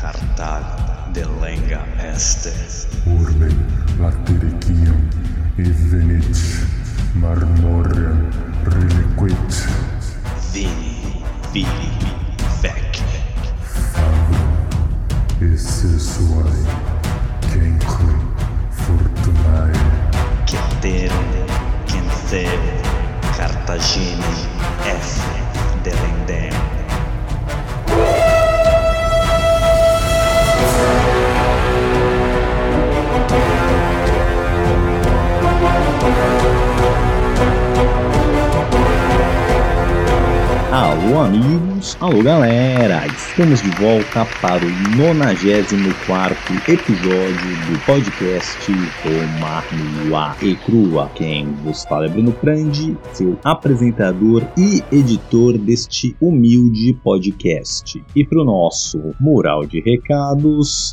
Cartal de lenga este. Urbe latericium evenit marmorem reliquit Vini, vili, vec. fabrum esse suae cenque fortunae Ceterum, Cenceu, Cartagine, F. Delendem. Alô amigos, alô galera, estamos de volta para o 94 episódio do podcast Roma Nua e Crua. Quem vos fala é Bruno Prandi, seu apresentador e editor deste humilde podcast. E para o nosso mural de recados,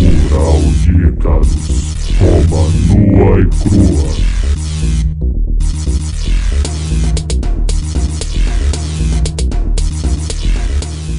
Mural de recados. Roma nua e crua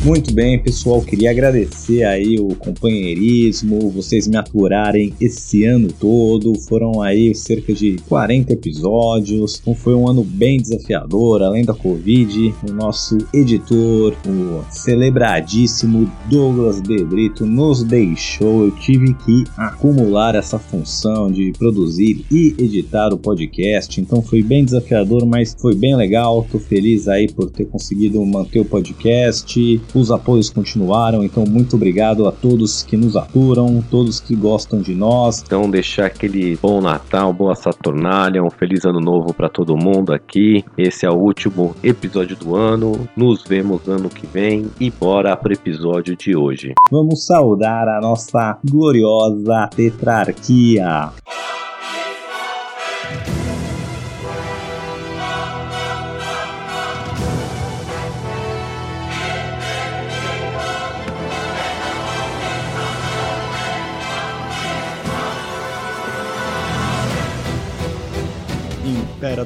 Muito bem, pessoal. Queria agradecer aí o companheirismo, vocês me aturarem esse ano todo. Foram aí cerca de 40 episódios. Então foi um ano bem desafiador, além da Covid. O nosso editor, o celebradíssimo Douglas De Brito, nos deixou. Eu tive que acumular essa função de produzir e editar o podcast. Então foi bem desafiador, mas foi bem legal. Tô feliz aí por ter conseguido manter o podcast. Os apoios continuaram, então muito obrigado a todos que nos aturam, todos que gostam de nós. Então deixar aquele bom Natal, boa Saturnália, um feliz ano novo para todo mundo aqui. Esse é o último episódio do ano. Nos vemos ano que vem e bora pro episódio de hoje. Vamos saudar a nossa gloriosa tetrarquia.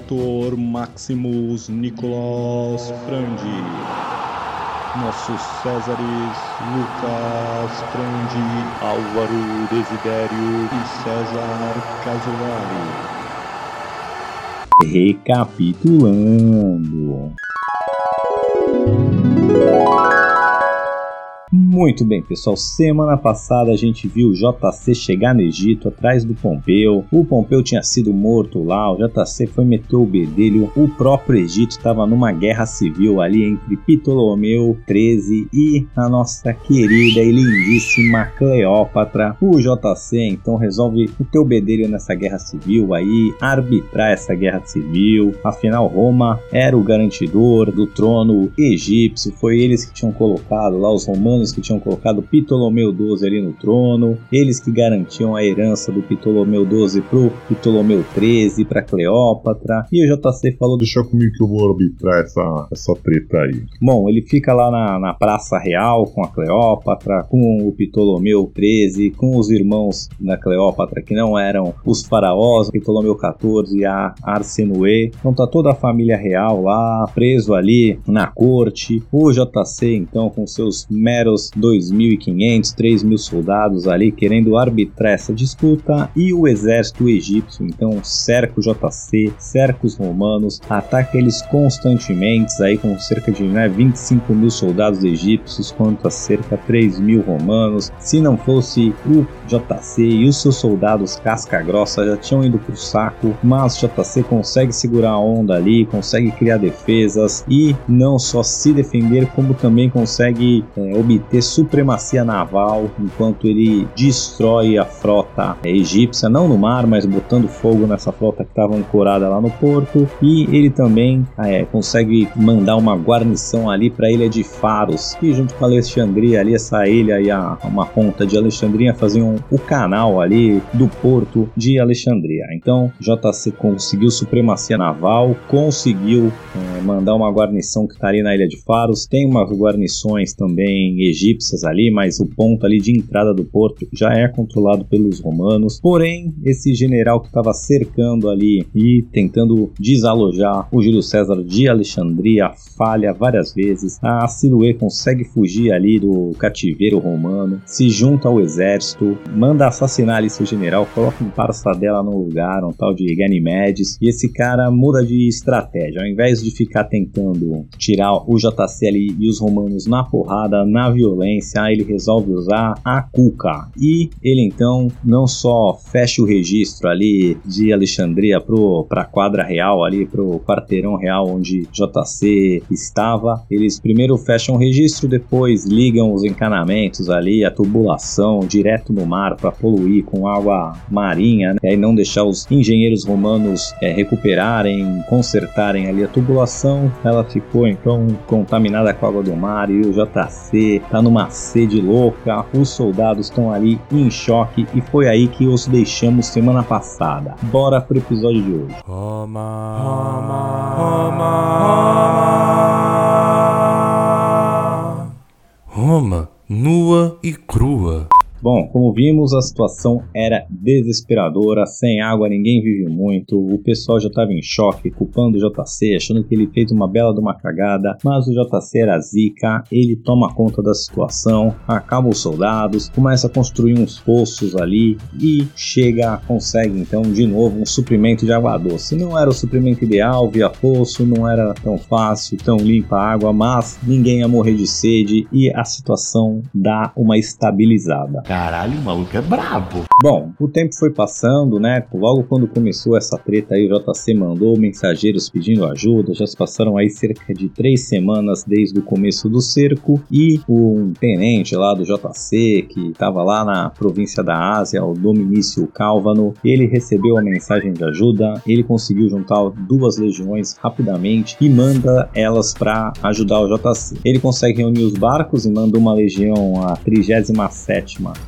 Imperator Maximus Nicolas Frandi. Nossos Césares Lucas Frandi, Álvaro Desidério e César Casolari. Recapitulando. Muito bem, pessoal. Semana passada a gente viu o JC chegar no Egito atrás do Pompeu. O Pompeu tinha sido morto lá, o JC foi meter o bedelho. O próprio Egito estava numa guerra civil ali entre Ptolomeu XIII e a nossa querida e lindíssima Cleópatra. O JC então resolve meter o bedelho nessa guerra civil aí, arbitrar essa guerra civil. Afinal, Roma era o garantidor do trono egípcio, foi eles que tinham colocado lá os romanos que tinham colocado Ptolomeu XII ali no trono, eles que garantiam a herança do Ptolomeu XII pro Ptolomeu XIII, pra Cleópatra, e o JC falou Deixa comigo que eu vou arbitrar essa, essa treta aí Bom, ele fica lá na, na Praça Real com a Cleópatra, com o Ptolomeu XIII, com os irmãos da Cleópatra que não eram os faraós, Ptolomeu XIV e a Arsinoe. Então tá toda a família real lá, preso ali na corte. O JC, então, com seus meros 2.500, 3.000 soldados ali querendo arbitrar essa disputa e o exército egípcio, então, cerca o JC, cerca os romanos, ataca eles constantemente, aí com cerca de né, 25 mil soldados egípcios contra cerca de 3 mil romanos. Se não fosse o JC e os seus soldados casca grossa já tinham ido pro saco, mas o JC consegue segurar a onda ali, consegue criar defesas e não só se defender, como também consegue é, obter supremacia naval enquanto ele destrói a frota egípcia, não no mar, mas botando fogo nessa frota que estava ancorada lá no porto. E ele também é, consegue mandar uma guarnição ali para a ilha de Faros, que junto com Alexandria, ali essa ilha e a, uma ponta de Alexandria faziam o canal ali do porto de Alexandria. Então JC conseguiu supremacia naval, conseguiu é, mandar uma guarnição que está ali na Ilha de Faros. Tem umas guarnições também egípcias ali, mas o ponto ali de entrada do porto já é controlado pelos romanos. Porém, esse general que estava cercando ali e tentando desalojar o Júlio César de Alexandria falha várias vezes. A Siluê consegue fugir ali do cativeiro romano, se junta ao exército, manda assassinar ali seu general, coloca um parça dela no lugar, um tal de Ganimedes, e esse cara muda de estratégia. Ao invés de ficar tentando tirar o JC ali e os romanos na porrada, na violência, ele resolve usar a Cuca. E ele então não só fecha o registro ali de Alexandria para a quadra real, ali pro quarteirão real onde JC estava, eles primeiro fecham o registro, depois ligam os encanamentos ali, a tubulação direto no mar para poluir com água marinha, né? e aí não deixar os engenheiros romanos é, recuperarem, consertarem ali a tubulação. Ela ficou então contaminada com a água do mar e o JC numa sede louca. Os soldados estão ali em choque e foi aí que os deixamos semana passada. Bora pro episódio de hoje. Roma, Roma, Roma, Roma. Roma, nua e crua. Bom, como vimos, a situação era desesperadora, sem água ninguém vive muito, o pessoal já estava em choque, culpando o JC, achando que ele fez uma bela de uma cagada, mas o JC era zica, ele toma conta da situação, acaba os soldados, começa a construir uns poços ali e chega, consegue então de novo um suprimento de água doce. Não era o suprimento ideal via poço, não era tão fácil, tão limpa a água, mas ninguém ia morrer de sede e a situação dá uma estabilizada. Caralho, o maluco é brabo. Bom, o tempo foi passando, né? Logo quando começou essa treta aí, o JC mandou mensageiros pedindo ajuda. Já se passaram aí cerca de três semanas desde o começo do cerco. E um tenente lá do JC, que estava lá na província da Ásia, o Dominício Calvano, ele recebeu a mensagem de ajuda. Ele conseguiu juntar duas legiões rapidamente e manda elas para ajudar o JC. Ele consegue reunir os barcos e manda uma legião, a 37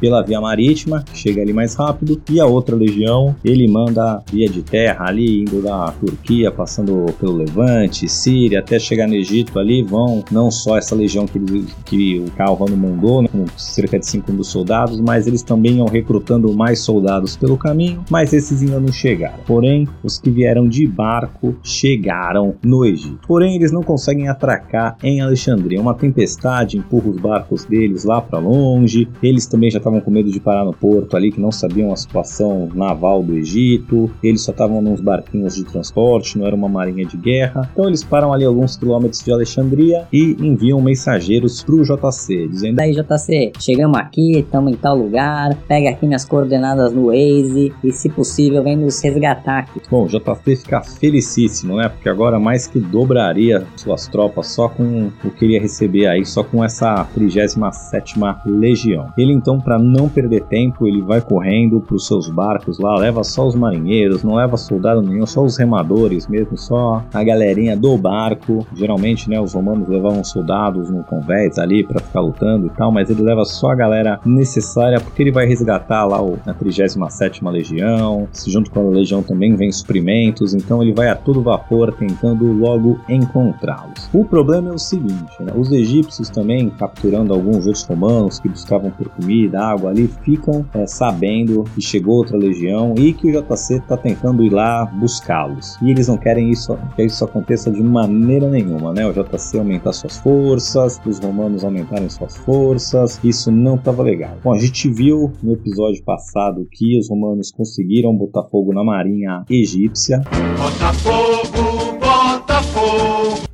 pela via marítima, que chega ali mais rápido, e a outra legião ele manda via de terra ali, indo da Turquia, passando pelo Levante, Síria, até chegar no Egito ali, vão não só essa legião que, que o Calvano mandou, né, com cerca de 5 mil soldados, mas eles também iam recrutando mais soldados pelo caminho, mas esses ainda não chegaram. Porém, os que vieram de barco chegaram no Egito. Porém, eles não conseguem atracar em Alexandria. Uma tempestade empurra os barcos deles lá para longe, eles também já estavam com medo de parar no porto ali, que não sabiam a situação naval do Egito, eles só estavam nos barquinhos de transporte, não era uma marinha de guerra. Então eles param ali alguns quilômetros de Alexandria e enviam mensageiros pro JC, dizendo: Daí, JC, chegamos aqui, estamos em tal lugar, pega aqui minhas coordenadas no Waze e, se possível, vem nos resgatar aqui. Bom, o JC fica felicíssimo, né? Porque agora mais que dobraria suas tropas só com o que ele ia receber aí, só com essa 37 Legião. Ele então, para não perder tempo, ele vai correndo para os seus barcos lá, leva só os marinheiros, não leva soldado nenhum, só os remadores mesmo, só a galerinha do barco. Geralmente, né, os romanos levavam soldados no convés ali para ficar lutando e tal, mas ele leva só a galera necessária porque ele vai resgatar lá a 37 Legião, junto com a legião também vem suprimentos, então ele vai a todo vapor tentando logo encontrá-los. O problema é o seguinte, né, os egípcios também capturando alguns outros romanos que buscavam por comida, água ali, ficam é, sabendo que chegou outra legião e que o JC está tentando ir lá buscá-los. E eles não querem isso, que isso aconteça de maneira nenhuma, né? O JC aumentar suas forças, os romanos aumentarem suas forças, isso não estava legal. Bom, a gente viu no episódio passado que os romanos conseguiram botar fogo na marinha egípcia. Bota fogo, bota fogo.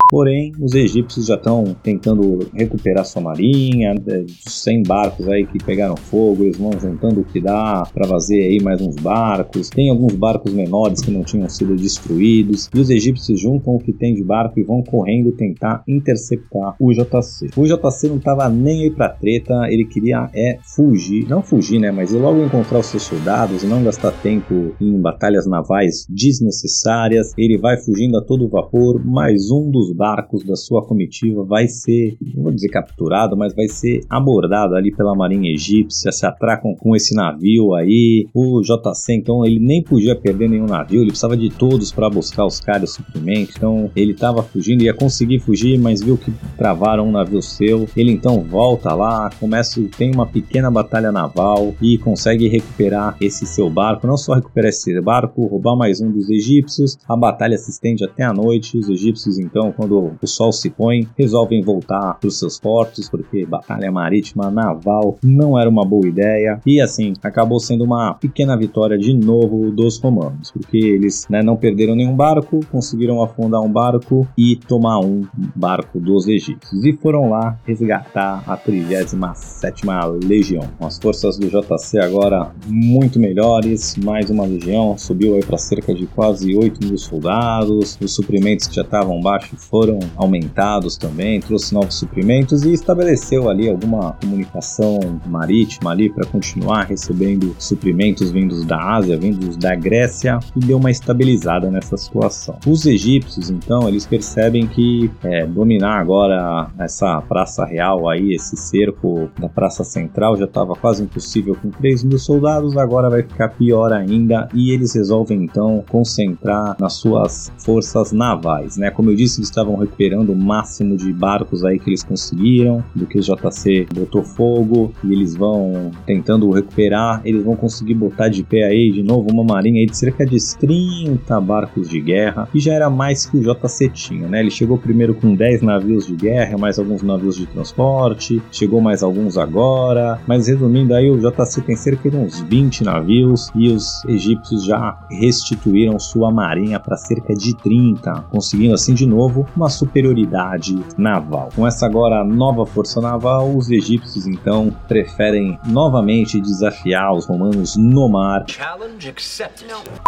Porém, os egípcios já estão tentando recuperar sua marinha, é, 100 barcos aí que pegaram fogo, eles vão juntando o que dá para fazer aí mais uns barcos. Tem alguns barcos menores que não tinham sido destruídos, e os egípcios juntam o que tem de barco e vão correndo tentar interceptar o JC. O JC não tava nem aí pra treta, ele queria é fugir, não fugir, né, mas logo encontrar os seus soldados e não gastar tempo em batalhas navais desnecessárias. Ele vai fugindo a todo vapor, mais um dos barcos da sua comitiva vai ser, não vou dizer capturado, mas vai ser abordado ali pela marinha egípcia, se atracam com esse navio aí. O JC, então, ele nem podia perder nenhum navio, ele precisava de todos para buscar os caras suprimentos. Então, ele estava fugindo, ia conseguir fugir, mas viu que travaram um navio seu. Ele então volta lá, começa, tem uma pequena batalha naval e consegue recuperar esse seu barco. Não só recuperar esse barco, roubar mais um dos egípcios. A batalha se estende até a noite. Os egípcios, então, quando o sol se põe, resolvem voltar para os seus portos, porque batalha marítima naval não era uma boa ideia. E assim, acabou sendo uma pequena vitória de novo dos romanos, porque eles né, não perderam nenhum barco, conseguiram afundar um barco e tomar um barco dos egípcios. E foram lá resgatar a 37 Legião. As forças do JC agora muito melhores, mais uma legião, subiu aí para cerca de quase 8 mil soldados, os suprimentos que já estavam baixos foram aumentados também, trouxe novos suprimentos e estabeleceu ali alguma comunicação marítima ali para continuar recebendo suprimentos vindos da Ásia, vindos da Grécia e deu uma estabilizada nessa situação. Os egípcios, então, eles percebem que é, dominar agora essa praça real aí, esse cerco da praça central já estava quase impossível com 3 mil soldados, agora vai ficar pior ainda e eles resolvem então concentrar nas suas forças navais, né? Como eu disse, eles estavam recuperando o máximo de barcos aí que eles conseguiram, do que o JC botou fogo e eles vão tentando recuperar, eles vão conseguir botar de pé aí de novo uma marinha aí de cerca de 30 barcos de guerra, e já era mais que o JC tinha, né? Ele chegou primeiro com 10 navios de guerra, mais alguns navios de transporte, chegou mais alguns agora, mas resumindo aí, o JC tem cerca de uns 20 navios e os egípcios já restituíram sua marinha para cerca de 30, conseguindo assim de novo uma superioridade naval. Com essa agora nova força naval, os egípcios então preferem novamente desafiar os romanos no mar.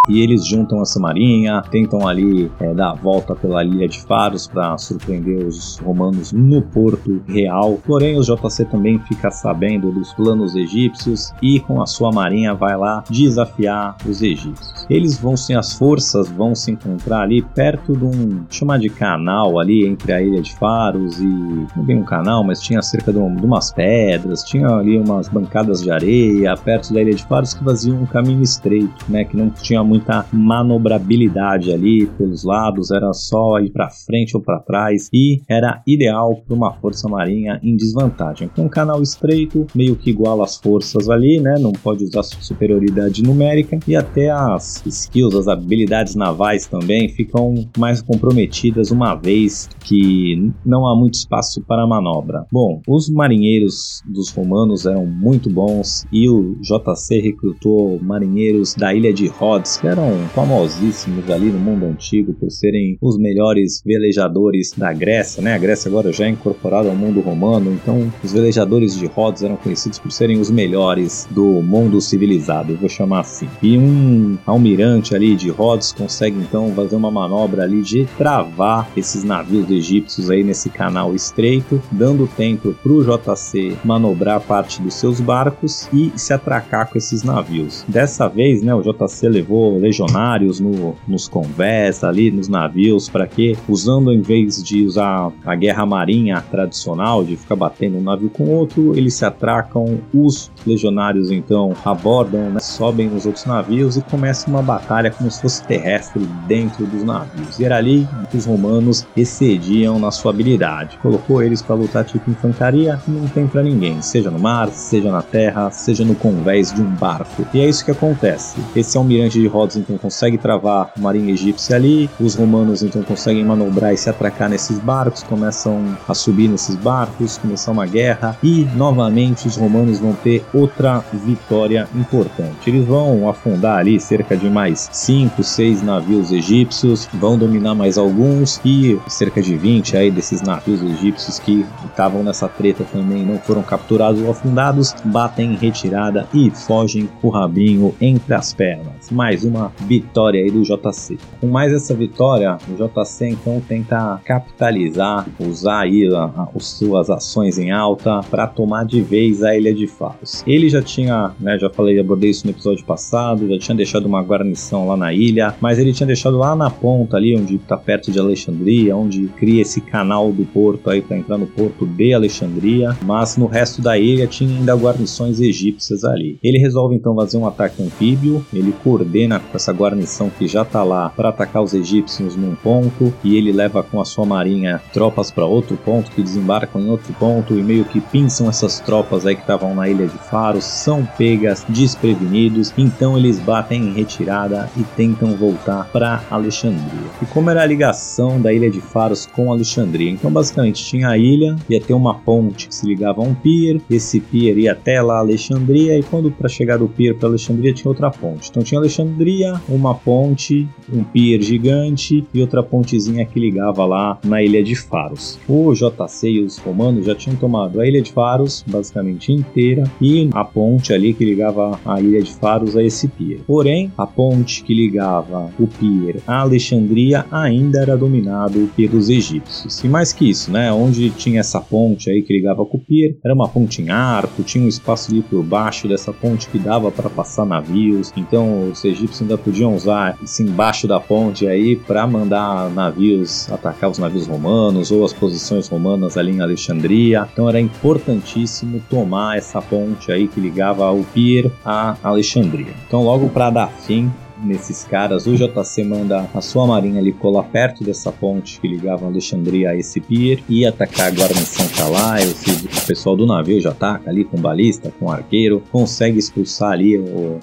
E eles juntam essa marinha, tentam ali é, dar a volta pela ilha de Faros para surpreender os romanos no porto real. Porém, o JC também fica sabendo dos planos egípcios e com a sua marinha vai lá desafiar os egípcios. Eles vão se as forças vão se encontrar ali perto de um chamar de canal ali entre a ilha de Faros e não bem um canal, mas tinha cerca de, um, de umas pedras, tinha ali umas bancadas de areia perto da ilha de Faros que faziam um caminho estreito, né, que não tinha muita manobrabilidade ali pelos lados, era só ir para frente ou para trás e era ideal para uma força marinha em desvantagem. Com um canal estreito, meio que igual as forças ali, né, não pode usar superioridade numérica e até as skills, as habilidades navais também ficam mais comprometidas uma vez que não há muito espaço para manobra. Bom, os marinheiros dos romanos eram muito bons e o JC recrutou marinheiros da ilha de Rhodes, que eram famosíssimos ali no mundo antigo por serem os melhores velejadores da Grécia, né? A Grécia agora já é incorporada ao mundo romano, então os velejadores de Rhodes eram conhecidos por serem os melhores do mundo civilizado, eu vou chamar assim. E um almirante ali de Rhodes consegue então fazer uma manobra ali de travar esses navios egípcios aí nesse canal estreito, dando tempo para o JC manobrar parte dos seus barcos e se atracar com esses navios. Dessa vez, né, o JC levou legionários no, nos convés ali nos navios para que, usando em vez de usar a guerra marinha tradicional de ficar batendo um navio com outro, eles se atracam. Os legionários então abordam, né, sobem nos outros navios e começa uma batalha como se fosse terrestre dentro dos navios. E era ali que os romanos excediam na sua habilidade. Colocou eles para lutar tipo infantaria, não tem para ninguém, seja no mar, seja na terra, seja no convés de um barco. E é isso que acontece. Esse almirante de Rhodes então consegue travar a marinha egípcia ali, os romanos então conseguem manobrar e se atracar nesses barcos, começam a subir nesses barcos, começar uma guerra e novamente os romanos vão ter outra vitória importante. Eles vão afundar ali cerca de mais 5, 6 navios egípcios, vão dominar mais alguns e cerca de 20 aí desses navios egípcios que estavam nessa treta também não foram capturados ou afundados, batem em retirada e fogem o rabinho entre as pernas. Mais uma vitória aí do JC. Com mais essa vitória, o JC então tenta capitalizar, usar aí a, a, as suas ações em alta para tomar de vez a ilha de Faros. Ele já tinha, né, já falei, abordei isso no episódio passado, já tinha deixado uma guarnição lá na ilha, mas ele tinha deixado lá na ponta ali, onde está perto de Alexandria, onde cria esse canal do porto aí para entrar no porto de Alexandria, mas no resto da ilha tinha ainda guarnições egípcias ali. Ele resolve então fazer um ataque anfíbio, ele coordena com essa guarnição que já tá lá para atacar os egípcios num ponto e ele leva com a sua marinha tropas para outro ponto que desembarcam em outro ponto e meio que pinçam essas tropas aí que estavam na ilha de Faros, são pegas desprevenidos, então eles batem em retirada e tentam voltar para Alexandria. E como era a ligação da ilha de Faros com Alexandria? Então basicamente tinha a ilha, ia ter uma ponte que se ligava a um pier, esse pier ia até lá Alexandria e quando para chegar do pier para Alexandria tinha outra ponte. Então tinha Alexandria, uma ponte, um pier gigante e outra pontezinha que ligava lá na ilha de Faros. O JC e os romanos já tinham tomado a ilha de Faros basicamente inteira e a ponte ali que ligava a ilha de Faros a esse pier. Porém, a ponte que ligava o pier a Alexandria ainda era dominado pelos egípcios. E mais que isso, né, onde tinha essa ponte aí que ligava com o pier, era uma ponte em arco, tinha um espaço ali por baixo dessa ponte que dava para passar navios. Então, os egípcios ainda podiam usar esse embaixo da ponte aí para mandar navios atacar os navios romanos ou as posições romanas ali em Alexandria. Então era importantíssimo tomar essa ponte aí que ligava o pier a Alexandria. Então logo para dar fim nesses caras. O JC manda a sua marinha ali colar perto dessa ponte que ligava Alexandria a esse pier e atacar a guarnição que tá lá. O pessoal do navio já ataca ali com balista, com arqueiro, consegue expulsar ali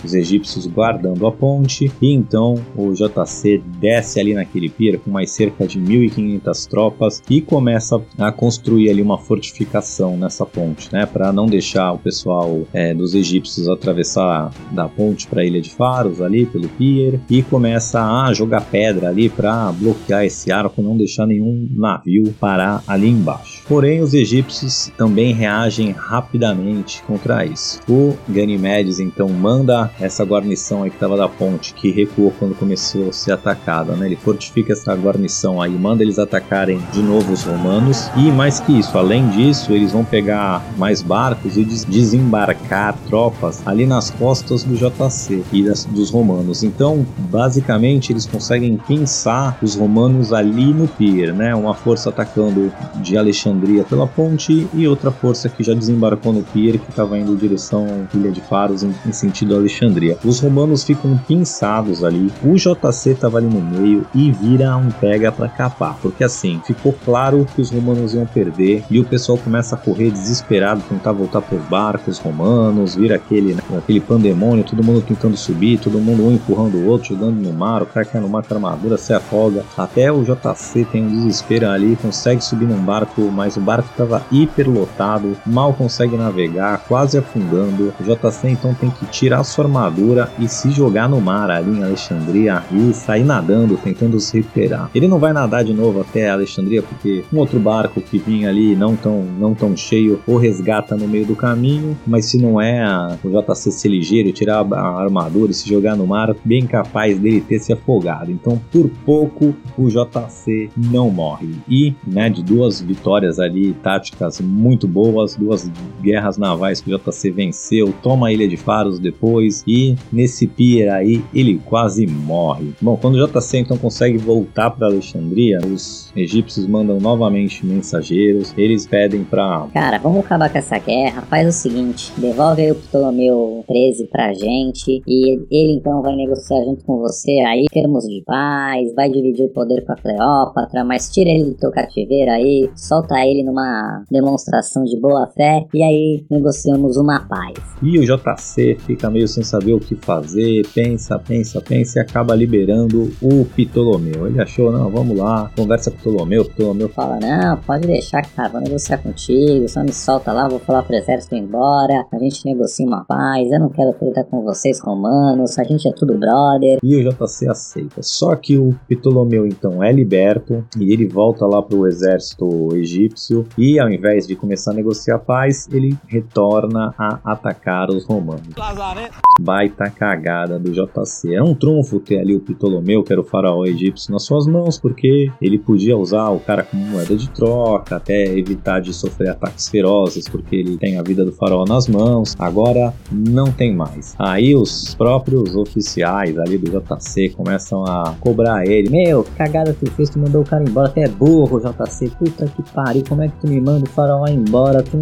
os egípcios guardando a ponte. E então o JC desce ali naquele pier com mais cerca de 1.500 tropas e começa a construir ali uma fortificação nessa ponte, né, para não deixar o pessoal é, dos egípcios atravessar da ponte para a ilha de Faros ali pelo pier e começa a jogar pedra ali para bloquear esse arco, não deixar nenhum navio parar ali embaixo. Porém, os egípcios também reagem rapidamente contra isso. O Ganymedes então manda essa guarnição aí que estava da ponte, que recuou quando começou a ser atacada, né? Ele fortifica essa guarnição aí, manda eles atacarem de novo os romanos. E mais que isso, além disso, eles vão pegar mais barcos e desembarcar tropas ali nas costas do JC e das, dos romanos. Então, basicamente, eles conseguem pinçar os romanos ali no pier, né? Uma força atacando de Alexandria pela ponte e outra força que já desembarcou no pier que estava indo em direção Ilha de Faros em, em sentido Alexandria. Os romanos ficam pinçados ali. O JC estava ali no meio e vira um pega para capar, porque assim ficou claro que os romanos iam perder e o pessoal começa a correr desesperado, tentar voltar para os barcos romanos, vira aquele né, aquele pandemônio, todo mundo tentando subir, todo mundo um empurrando do outro, jogando no mar, o cara cai no mar com armadura, se afoga. Até o JC tem um desespero ali, consegue subir num barco, mas o barco estava hiperlotado, mal consegue navegar, quase afundando. O JC então tem que tirar sua armadura e se jogar no mar ali em Alexandria e sair nadando, tentando se recuperar. Ele não vai nadar de novo até Alexandria porque um outro barco que vinha ali não tão, não tão cheio o resgata no meio do caminho, mas se não é o JC ser ligeiro, tirar a armadura e se jogar no mar, bem capaz dele ter se afogado. Então, por pouco, o JC não morre. E, né, de duas vitórias ali, táticas muito boas, duas guerras navais que o JC venceu, toma a Ilha de Faros depois e nesse pier aí ele quase morre. Bom, quando o JC então consegue voltar para Alexandria, os egípcios mandam novamente mensageiros, eles pedem para Cara, vamos acabar com essa guerra. Faz o seguinte: devolve aí o Ptolomeu 13 pra gente e ele então vai negociar negociar junto com você aí termos de paz, vai dividir o poder com a Cleópatra, mas tira ele do teu cativeiro aí, solta ele numa demonstração de boa fé e aí negociamos uma paz. E o JC fica meio sem saber o que fazer, pensa, pensa, pensa e acaba liberando o Ptolomeu. Ele achou, não, vamos lá, conversa com o Ptolomeu, Ptolomeu fala, não, pode deixar, cara, vou negociar contigo, só me solta lá, vou falar pro exército ir embora, a gente negocia uma paz, eu não quero tretar com vocês romanos, a gente é tudo brother. E o JC aceita. Só que o Ptolomeu então é liberto e ele volta lá pro exército egípcio e ao invés de começar a negociar paz, ele retorna a atacar os romanos. Baita cagada do JC. É um trunfo ter ali o Ptolomeu, que era o faraó egípcio, nas suas mãos, porque ele podia usar o cara como moeda de troca, até evitar de sofrer ataques ferozes, porque ele tem a vida do faraó nas mãos. Agora não tem mais. Aí os próprios oficiais ali do JC começam a cobrar ele. Meu, que cagada tu fez, tu mandou o cara embora, até é burro, JC. Puta que pariu, como é que tu me manda o faraó embora? Tu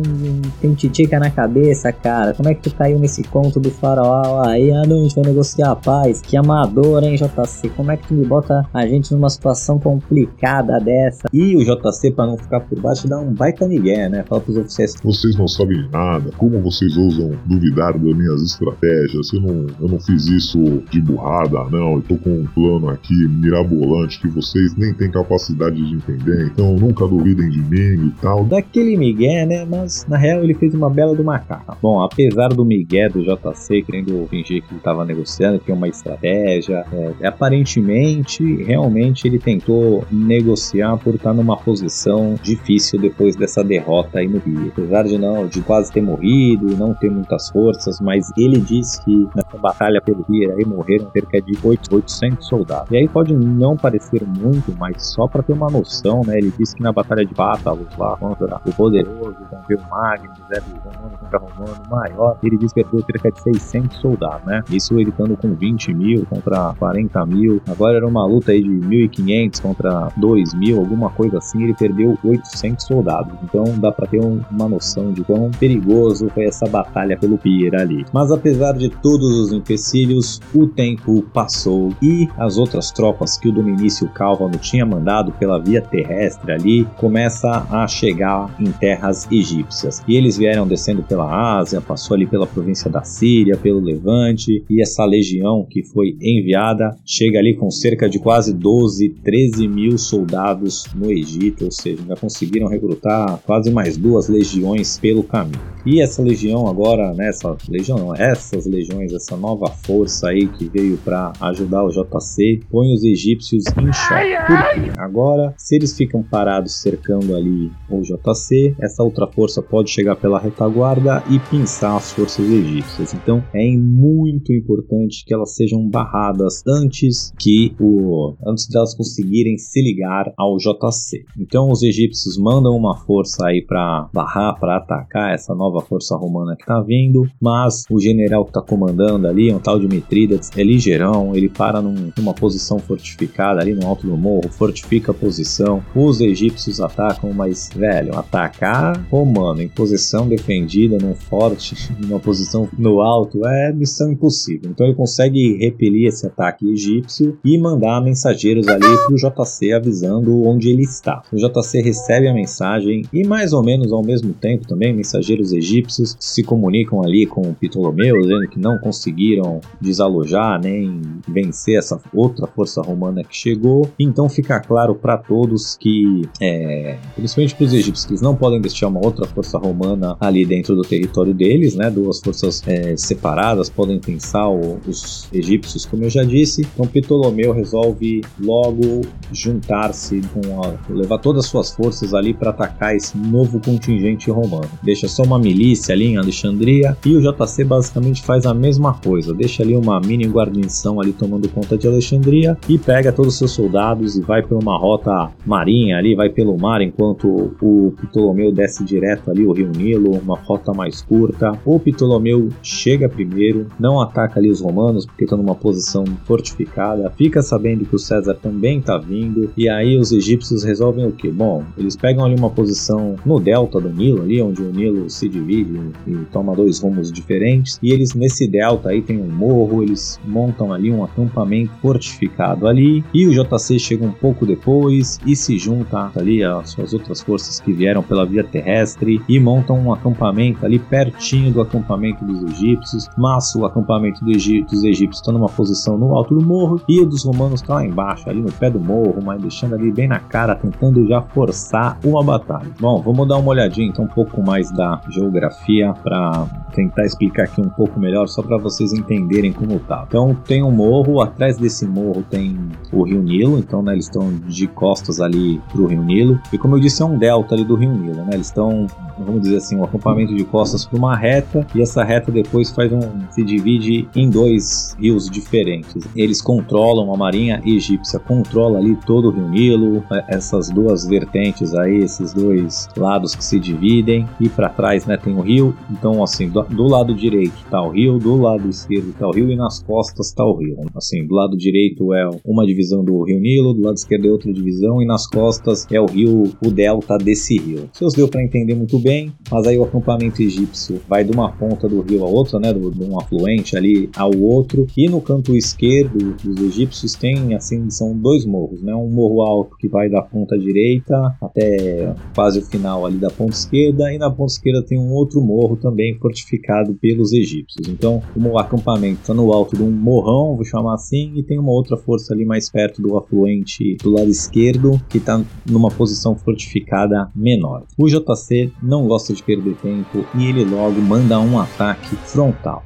tem titica na cabeça, cara. Como é que tu caiu nesse conto do faraó aí? Ah, não, a gente vai negociar a paz. Que amador, hein, JC? Como é que tu me bota a gente numa situação complicada dessa? E o JC, pra não ficar por baixo, dá um baita migué, né? Fala pros oficiais. Vocês não sabem nada. Como vocês ousam duvidar das minhas estratégias? Eu não, eu não fiz isso de burrada, não. Eu tô com um plano aqui mirabolante que vocês nem têm capacidade de entender. Então nunca duvidem de mim e tal. Daquele migué, né? Mas na real ele fez uma bela do macaco. Bom, apesar do migué do JC querendo fingir que ele tava negociando, que é uma estratégia, é, aparentemente, realmente ele tentou negociar por estar numa posição difícil depois dessa derrota aí no Rio. Apesar de não, de quase ter morrido não ter muitas forças, mas ele disse que nessa batalha pelo Rio aí morreram cerca de 8, 800 soldados. E aí pode não parecer muito, mas só para ter uma noção, né? Ele disse que na batalha de Bátalos lá contra o poderoso Pompeu Magno, do Romano contra Romano maior, ele disse que perdeu cerca de 600 soldados, né? Isso ele estando com 20 mil contra 40 mil. Agora era uma luta aí de 1.500 contra 2 mil, alguma coisa assim. Ele perdeu 800 soldados. Então dá para ter um, uma noção de quão perigoso foi essa batalha pelo Pira ali. Mas apesar de todos os empecilhos, o tempo passou e as outras tropas que o Dominício Calvano tinha mandado pela via terrestre ali começa a chegar em terras egípcias. E eles vieram descendo pela Ásia, passou ali pela província da Síria, pelo Levante, e essa legião que foi enviada chega ali com cerca de quase 12, 13 mil soldados no Egito, ou seja, já conseguiram recrutar quase mais duas legiões pelo caminho. E essa legião agora, né, essa legião essas legiões, essa nova força aí que veio para ajudar o JC, põe os egípcios em choque. Agora, se eles ficam parados cercando ali o JC, essa outra força pode chegar pela retaguarda e pinçar as forças egípcias. Então, é muito importante que elas sejam barradas antes que o antes delas conseguirem se ligar ao JC. Então, os egípcios mandam uma força aí para barrar, para atacar essa nova força romana que tá vindo, mas o general que tá comandando ali, um tal de Mitrídates, ligeirão, ele para num, numa posição fortificada ali no alto do morro, fortifica a posição. Os egípcios atacam, mas velho, atacar romano em posição defendida num forte, numa posição no alto é missão impossível. Então ele consegue repelir esse ataque egípcio e mandar mensageiros ali pro JC avisando onde ele está. O JC recebe a mensagem e mais ou menos ao mesmo tempo também mensageiros egípcios se comunicam ali com Ptolomeu, dizendo que não conseguiram desalojar nem vencer essa outra força romana que chegou. Então fica claro para todos que, é, principalmente para os egípcios, que eles não podem deixar uma outra força romana ali dentro do território deles, né? Duas forças é, separadas podem pensar o, os egípcios, como eu já disse. Então Ptolomeu resolve logo juntar-se com a, levar todas as suas forças ali para atacar esse novo contingente romano. Deixa só uma milícia ali em Alexandria e o JC basicamente faz a mesma coisa, deixa ali uma mini guarnição ali tomando conta de Alexandria e pega todos os seus soldados e vai por uma rota marinha ali, vai pelo mar enquanto o Ptolomeu desce direto ali o Rio Nilo, uma rota mais curta. O Ptolomeu chega primeiro, não ataca ali os romanos porque estão numa posição fortificada, fica sabendo que o César também está vindo e aí os egípcios resolvem o que? Bom, eles pegam ali uma posição no delta do Nilo ali, onde o Nilo se divide e toma dois rumos diferentes e eles nesse delta aí tem um morro, eles montam ali um acampamento fortificado ali e o JC chega um pouco depois e se junta ali às suas outras forças que vieram pela via terrestre e montam um acampamento ali pertinho do acampamento dos egípcios, mas o acampamento do dos egípcios está numa posição no alto do morro e o dos romanos está lá embaixo, ali no pé do morro, mas deixando ali bem na cara, tentando já forçar uma batalha. Bom, vamos dar uma olhadinha então um pouco mais da geografia para tentar explicar aqui um pouco melhor, só para vocês entenderem como tá. Então tem um morro, atrás desse morro tem o Rio Nilo, então né, eles estão de costas ali pro Rio Nilo. E como eu disse, é um delta ali do Rio Nilo, né? Eles estão, vamos dizer assim, um acampamento de costas para uma reta, e essa reta depois faz um se divide em dois rios diferentes. Eles controlam a marinha egípcia, controla ali todo o Rio Nilo, é, essas duas vertentes aí, esses dois lados que se dividem, e para trás, né, tem o rio. Então, assim, do, do lado direito tá o rio, do lado esquerdo tá o rio e nas costas tá o rio. Assim, do lado direito é uma divisão do Rio Nilo, do lado esquerdo é outra divisão e nas costas é o rio, o delta desse rio. Seus deu para entender muito bem, mas aí o acampamento egípcio vai de uma ponta do rio a outra, né, de um afluente ali ao outro, e no canto esquerdo os egípcios têm assim, são dois morros, né, um morro alto que vai da ponta direita até quase o final ali da ponta esquerda e na ponta esquerda tem um outro morro também fortificado pelos egípcios. Então, o acampamento está no alto de um morrão, vou chamar assim, e tem uma outra força ali mais perto do afluente do lado esquerdo, que está numa posição fortificada menor. O JC não gosta de perder tempo e ele logo manda um ataque frontal.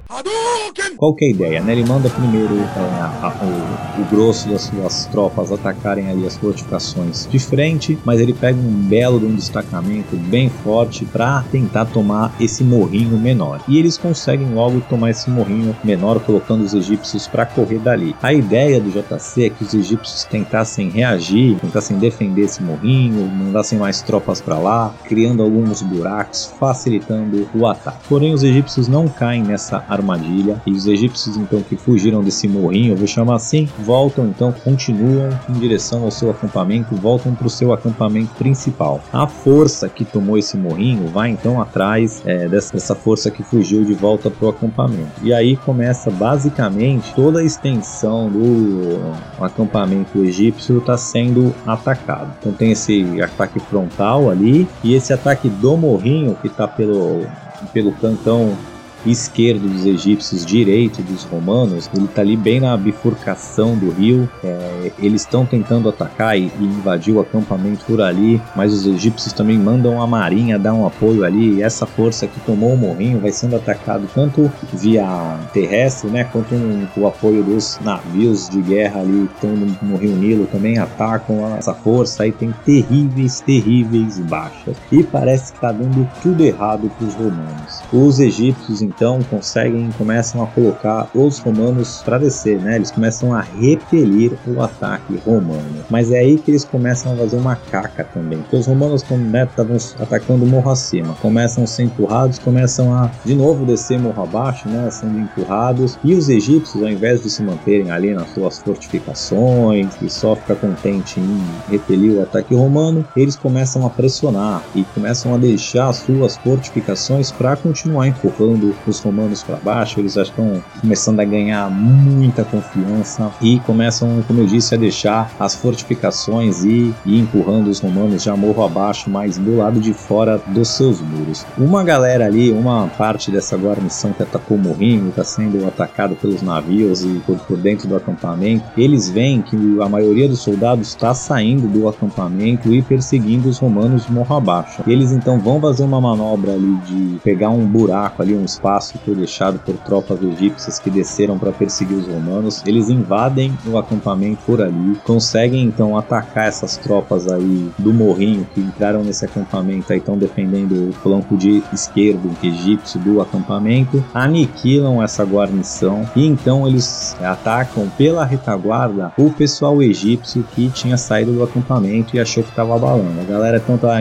Qual que é a ideia? Né? Ele manda primeiro é, a, a, o, o, grosso das suas tropas atacarem ali as fortificações de frente, mas ele pega um belo de um destacamento bem forte para tentar tomar esse morrinho menor. E eles conseguem logo tomar esse morrinho menor, colocando os egípcios para correr dali. A ideia do JC é que os egípcios tentassem reagir, tentassem defender esse morrinho, mandassem mais tropas para lá, criando alguns buracos, facilitando o ataque. Porém, os egípcios não caem nessa armadilha e os egípcios então que fugiram desse morrinho, eu vou chamar assim, voltam então, continuam em direção ao seu acampamento, voltam para o seu acampamento principal. A força que tomou esse morrinho vai então atrás é, dessa, dessa força que fugiu de volta para o acampamento. E aí começa basicamente toda a extensão do acampamento egípcio está sendo atacado. Então tem esse ataque frontal ali e esse ataque do morrinho que está pelo pelo cantão esquerdo dos egípcios, direito dos romanos, ele está ali bem na bifurcação do rio. É, eles estão tentando atacar e, e, invadir o acampamento por ali, mas os egípcios também mandam a marinha dar um apoio ali. E essa força que tomou o morrinho vai sendo atacado tanto via terrestre, né, quanto um, o apoio dos navios de guerra ali que estão no, no Rio Nilo também atacam essa força. Aí tem terríveis, terríveis baixas. E parece que está dando tudo errado para os romanos. Os egípcios então conseguem, começam a colocar os romanos para descer, né? Eles começam a repelir o ataque romano. Mas é aí que eles começam a fazer uma caca também. Porque os romanos estavam né, atacando morro acima, começam a ser empurrados, começam a de novo descer morro abaixo, né? Sendo empurrados. E os egípcios, ao invés de se manterem ali nas suas fortificações e só ficar contente em repelir o ataque romano, eles começam a pressionar e começam a deixar as suas fortificações para continuar empurrando os romanos para baixo, eles já estão começando a ganhar muita confiança e começam, como eu disse, a deixar as fortificações e, e empurrando os romanos já morro abaixo, mas do lado de fora dos seus muros. Uma galera ali, uma parte dessa guarnição que atacou morrinho, está sendo atacado pelos navios e por, por dentro do acampamento, eles veem que a maioria dos soldados está saindo do acampamento e perseguindo os romanos morro abaixo. Eles então vão fazer uma manobra ali de pegar um buraco ali, um espaço que foi deixado por tropas egípcias que desceram para perseguir os romanos. Eles invadem o acampamento por ali, conseguem então atacar essas tropas aí do morrinho que entraram nesse acampamento aí estão defendendo o flanco de esquerdo egípcio do acampamento, aniquilam essa guarnição e então eles atacam pela retaguarda o pessoal egípcio que tinha saído do acampamento e achou que estava abalando. A galera então tá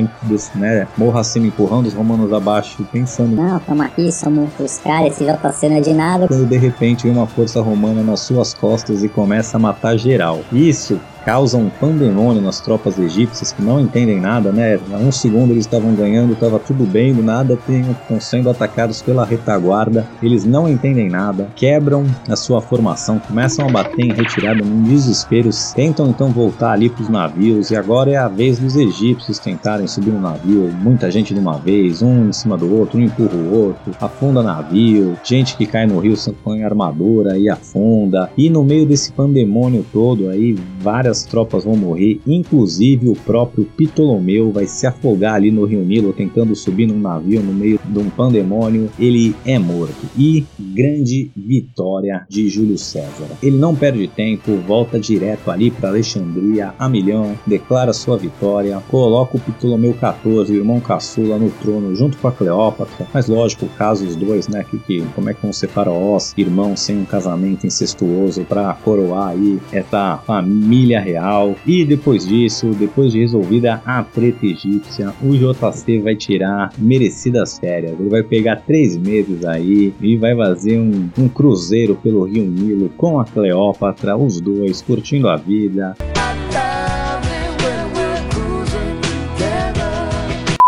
né, morra acima empurrando os romanos abaixo pensando não, estamos aqui, somos os caras, esse JC não é de nada. Quando de repente vem uma força romana nas suas costas e começa a matar geral. Isso causa um pandemônio nas tropas egípcias que não entendem nada, né? Há um segundo eles estavam ganhando, estava tudo bem, do nada estão sendo atacados pela retaguarda, eles não entendem nada, quebram a sua formação, começam a bater em retirada num desespero, tentam então voltar ali para os navios e agora é a vez dos egípcios tentarem subir no navio, muita gente de uma vez, um em cima do outro, um empurra o outro, afunda navio, gente que cai no rio põe armadura e afunda, e no meio desse pandemônio todo aí, várias Várias tropas vão morrer, inclusive o próprio Ptolomeu vai se afogar ali no Rio Nilo tentando subir num navio no meio de um pandemônio. Ele é morto. E grande vitória de Júlio César. Ele não perde tempo, volta direto ali para Alexandria a milhão, declara sua vitória, coloca o Ptolomeu XIV, irmão caçula, no trono junto com a Cleópatra. Mas lógico, caso os dois, né? Que, que, como é que vão ser faraós, irmãos sem um casamento incestuoso para coroar aí essa família real. E depois disso, depois de resolvida a treta egípcia, o JC vai tirar merecidas férias. Ele vai pegar três meses aí e vai fazer um, um cruzeiro pelo Rio Nilo com a Cleópatra, os dois curtindo a vida.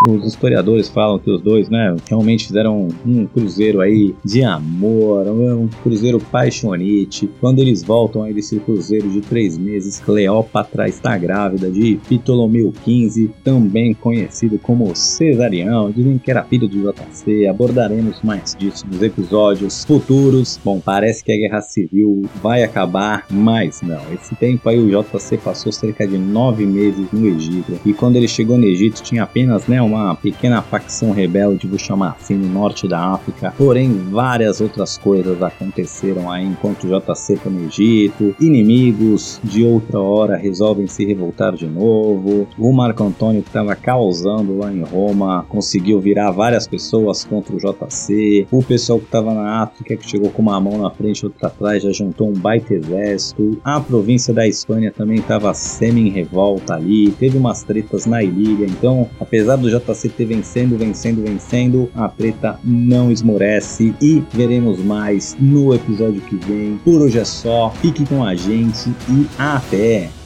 Os historiadores falam que os dois, né, realmente fizeram um, cruzeiro aí de amor, um, cruzeiro paixonite. Quando eles voltam aí desse cruzeiro de três meses, Cleópatra está grávida de Ptolomeu XV, também conhecido como Cesarião. Dizem que era filho de JC. Abordaremos mais disso nos episódios futuros. Bom, parece que a guerra civil vai acabar, mas não. Esse tempo aí o JC passou cerca de nove meses no Egito e quando ele chegou no Egito tinha apenas, né, uma pequena facção rebelde, vou chamar assim, no norte da África. Porém, várias outras coisas aconteceram aí enquanto JC está no Egito. Inimigos de outra hora resolvem se revoltar de novo. O Marco Antônio que estava causando lá em Roma conseguiu virar várias pessoas contra o JC. O pessoal que estava na África que chegou com uma mão na frente e outra atrás já juntou um baita exército. A província da Espanha também estava semi em revolta ali. Teve umas tretas na Ilíria. Então, apesar do JCT vencendo, vencendo, vencendo, a treta não esmorece e veremos mais no episódio que vem. Por hoje é só, fique com a gente e até!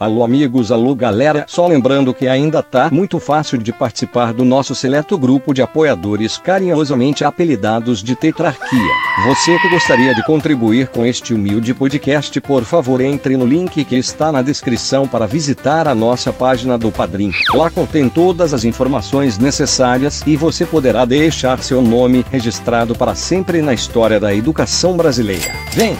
Alô amigos, alô galera, só lembrando que ainda tá muito fácil de participar do nosso seleto grupo de apoiadores carinhosamente apelidados de Tetrarquia. Você que gostaria de contribuir com este humilde podcast, por favor entre no link que está na descrição para visitar a nossa página do Padrim. Lá contém todas as informações necessárias e você poderá deixar seu nome registrado para sempre na história da educação brasileira. Vem!